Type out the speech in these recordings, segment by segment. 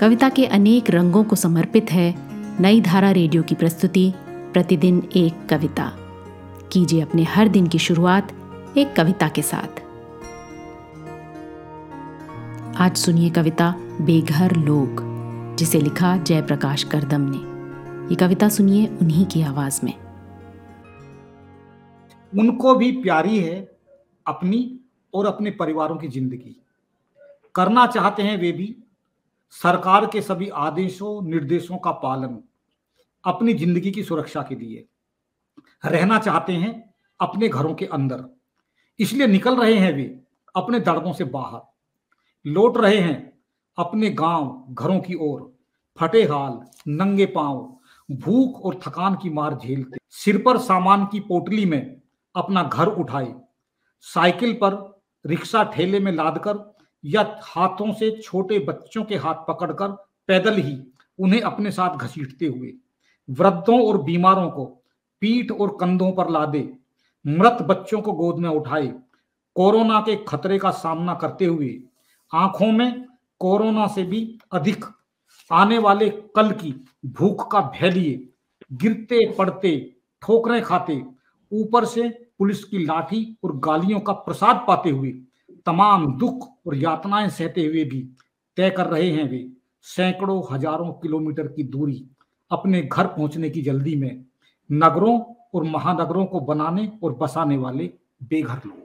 कविता के अनेक रंगों को समर्पित है नई धारा रेडियो की प्रस्तुति, प्रतिदिन एक कविता। कीजिए अपने हर दिन की शुरुआत एक कविता के साथ। आज सुनिए कविता, बेघर लोग, जिसे लिखा जयप्रकाश करदम ने। ये कविता सुनिए उन्हीं की आवाज़ में। उनको भी प्यारी है अपनी और अपने परिवारों की ज़िंदगी। करना चाहते हैं वे भी सरकार के सभी आदेशों, निर्देशों का पालन अपनी ज़िंदगी की सुरक्षा के लिए रहना चाहते हैं अपने घरों के अंदर। इसलिए निकल रहे हैं वे अपने दर्दों से बाहर। लौट रहे हैं अपने गाँव, घरों की ओर। फटे हाल, नंगे पाँव, भूख और थकान की मार झेलते। सिर पर सामान की पोटली में अपना घर उठाए। साइकिल पर रिक्शा ठेले में लादकर या हाथों से छोटे बच्चों के हाथ पकड़कर पैदल ही उन्हें अपने साथ घसीटते हुए, वृद्धों और बीमारों को पीठ और कंधों पर लादे, मृत बच्चों को गोद में उठाए, कोरोना के खतरे का सामना करते हुए, आँखों में कोरोना से भी अधिक आने वाले कल की भूख का भय लिए, गिरते पड़ते ठोकरें खाते, ऊपर से पुलिस की लाठी और गालियों का प्रसाद पाते हुए तमाम दुख और यातनाएँ सहते हुए भी तय कर रहे हैं वे, सैकड़ों हज़ारों किलोमीटर की दूरी अपने घर पहुँचने की जल्दी में नगरों और महानगरों को बनाने और बसाने वाले बेघर लोग।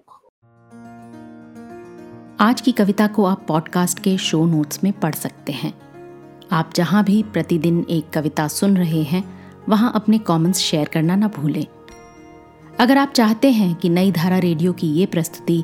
आज की कविता को आप पॉडकास्ट के शो नोट्स में पढ़ सकते हैं। आप जहाँ भी प्रतिदिन एक कविता सुन रहे हैं, वहाँ अपने कमेंट्स शेयर करना ना भूलें। अगर आप चाहते हैं कि नई धारा रेडियो की ये प्रस्तुति